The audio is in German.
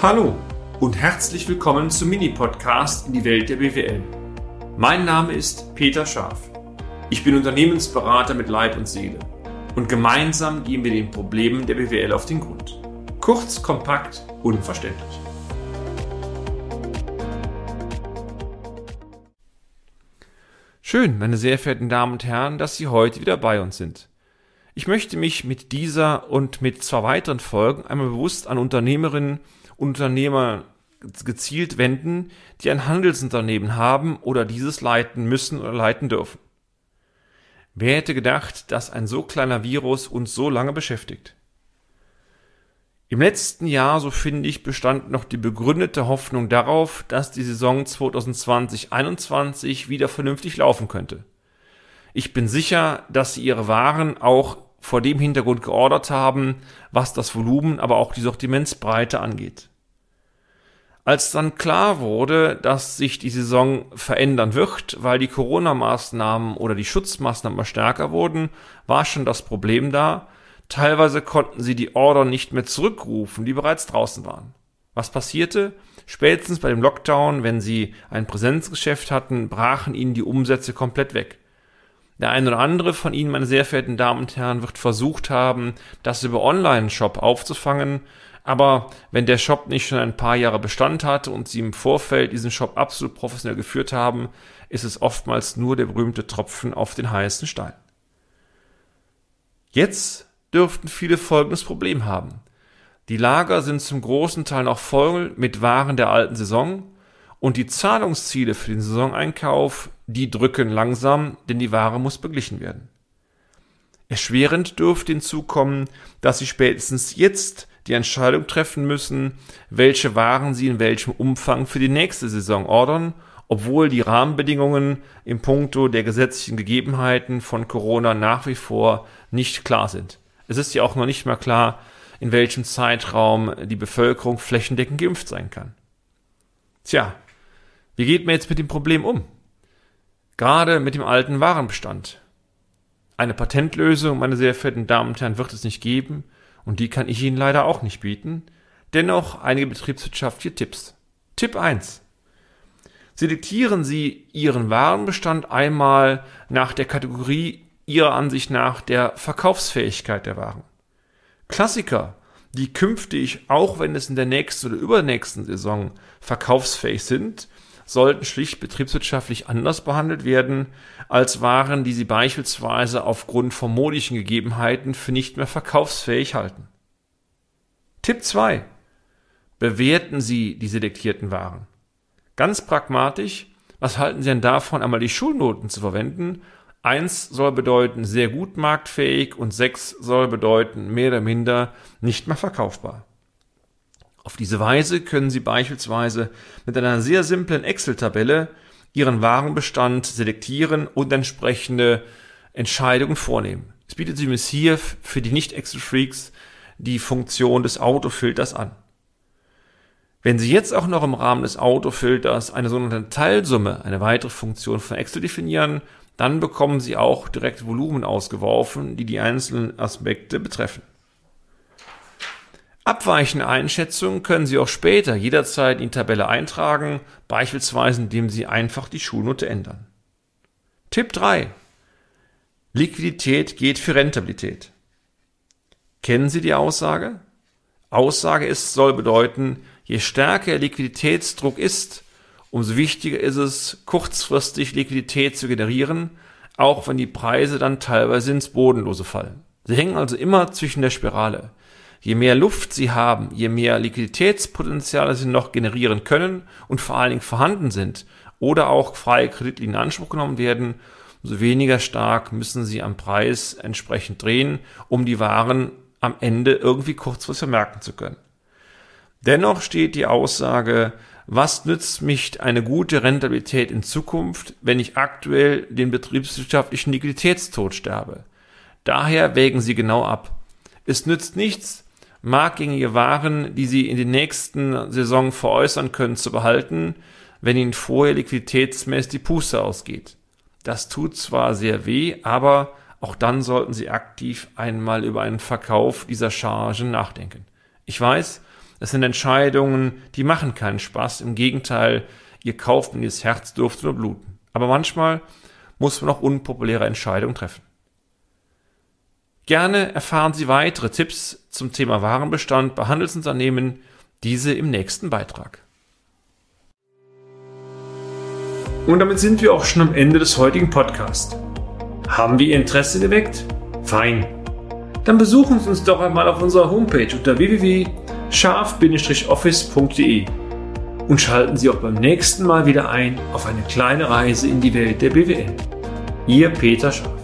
Hallo und herzlich willkommen zum Mini-Podcast in die Welt der BWL. Mein Name ist Peter Scharf. Ich bin Unternehmensberater mit Leib und Seele und gemeinsam gehen wir den Problemen der BWL auf den Grund. Kurz, kompakt, unverständlich. Schön, meine sehr verehrten Damen und Herren, dass Sie heute wieder bei uns sind. Ich möchte mich mit dieser und mit zwei weiteren Folgen einmal bewusst an Unternehmerinnen Unternehmer gezielt wenden, die ein Handelsunternehmen haben oder dieses leiten müssen oder leiten dürfen. Wer hätte gedacht, dass ein so kleiner Virus uns so lange beschäftigt? Im letzten Jahr, so finde ich, bestand noch die begründete Hoffnung darauf, dass die Saison 2020-21 wieder vernünftig laufen könnte. Ich bin sicher, dass sie ihre Waren auch vor dem Hintergrund geordert haben, was das Volumen, aber auch die Sortimentsbreite angeht. Als dann klar wurde, dass sich die Saison verändern wird, weil die Corona-Maßnahmen oder die Schutzmaßnahmen stärker wurden, war schon das Problem da. Teilweise konnten sie die Order nicht mehr zurückrufen, die bereits draußen waren. Was passierte? Spätestens bei dem Lockdown, wenn sie ein Präsenzgeschäft hatten, brachen ihnen die Umsätze komplett weg. Der eine oder andere von Ihnen, meine sehr verehrten Damen und Herren, wird versucht haben, das über Online-Shop aufzufangen. Aber wenn der Shop nicht schon ein paar Jahre Bestand hat und Sie im Vorfeld diesen Shop absolut professionell geführt haben, ist es oftmals nur der berühmte Tropfen auf den heißen Stein. Jetzt dürften viele folgendes Problem haben. Die Lager sind zum großen Teil noch voll mit Waren der alten Saison und die Zahlungsziele für den Saisoneinkauf, die drücken langsam, denn die Ware muss beglichen werden. Erschwerend dürfte hinzukommen, dass Sie spätestens jetzt die Entscheidung treffen müssen, welche Waren Sie in welchem Umfang für die nächste Saison ordern, obwohl die Rahmenbedingungen im Punkto der gesetzlichen Gegebenheiten von Corona nach wie vor nicht klar sind. Es ist ja auch noch nicht mal klar, in welchem Zeitraum die Bevölkerung flächendeckend geimpft sein kann. Tja, wie geht man jetzt mit dem Problem um? Gerade mit dem alten Warenbestand. Eine Patentlösung, meine sehr verehrten Damen und Herren, wird es nicht geben und die kann ich Ihnen leider auch nicht bieten. Dennoch einige betriebswirtschaftliche Tipps. Tipp 1. Selektieren Sie Ihren Warenbestand einmal nach der Kategorie Ihrer Ansicht nach der Verkaufsfähigkeit der Waren. Klassiker, die künftig, auch wenn es in der nächsten oder übernächsten Saison verkaufsfähig sind, sollten schlicht betriebswirtschaftlich anders behandelt werden als Waren, die sie beispielsweise aufgrund von modischen Gegebenheiten für nicht mehr verkaufsfähig halten. Tipp 2. Bewerten Sie die selektierten Waren. Ganz pragmatisch, was halten Sie denn davon, einmal die Schulnoten zu verwenden? Eins soll bedeuten sehr gut marktfähig und sechs soll bedeuten mehr oder minder nicht mehr verkaufbar. Auf diese Weise können Sie beispielsweise mit einer sehr simplen Excel-Tabelle Ihren Warenbestand selektieren und entsprechende Entscheidungen vornehmen. Es bietet sich hier für die Nicht-Excel-Freaks die Funktion des Autofilters an. Wenn Sie jetzt auch noch im Rahmen des Autofilters eine sogenannte Teilsumme, eine weitere Funktion von Excel definieren, dann bekommen Sie auch direkt Volumen ausgeworfen, die die einzelnen Aspekte betreffen. Abweichende Einschätzungen können Sie auch später jederzeit in die Tabelle eintragen, beispielsweise indem Sie einfach die Schulnote ändern. Tipp 3. Liquidität geht für Rentabilität. Kennen Sie die Aussage? Aussage ist, soll bedeuten, je stärker Liquiditätsdruck ist, umso wichtiger ist es, kurzfristig Liquidität zu generieren, auch wenn die Preise dann teilweise ins Bodenlose fallen. Sie hängen also immer zwischen der Spirale. Je mehr Luft sie haben, je mehr Liquiditätspotenziale sie noch generieren können und vor allen Dingen vorhanden sind oder auch freie Kreditlinien in Anspruch genommen werden, umso weniger stark müssen sie am Preis entsprechend drehen, um die Waren am Ende irgendwie kurzfristig vermerken zu können. Dennoch steht die Aussage, was nützt mich eine gute Rentabilität in Zukunft, wenn ich aktuell den betriebswirtschaftlichen Liquiditätstod sterbe? Daher wägen Sie genau ab. Es nützt nichts, marktgängige Waren, die sie in den nächsten Saison veräußern können, zu behalten, wenn ihnen vorher liquiditätsmäßig die Puste ausgeht. Das tut zwar sehr weh, aber auch dann sollten Sie aktiv einmal über einen Verkauf dieser Chargen nachdenken. Ich weiß, Das sind Entscheidungen, die machen keinen Spaß. Im Gegenteil, ihr kauft und ihr Herz dürfte nur bluten. Aber manchmal muss man auch unpopuläre Entscheidungen treffen. Gerne erfahren Sie weitere Tipps zum Thema Warenbestand bei Handelsunternehmen, diese im nächsten Beitrag. Und damit sind wir auch schon am Ende des heutigen Podcasts. Haben wir Ihr Interesse geweckt? Fein. Dann besuchen Sie uns doch einmal auf unserer Homepage unter www.scharf-office.de und schalten Sie auch beim nächsten Mal wieder ein auf eine kleine Reise in die Welt der BWN. Ihr Peter Scharf.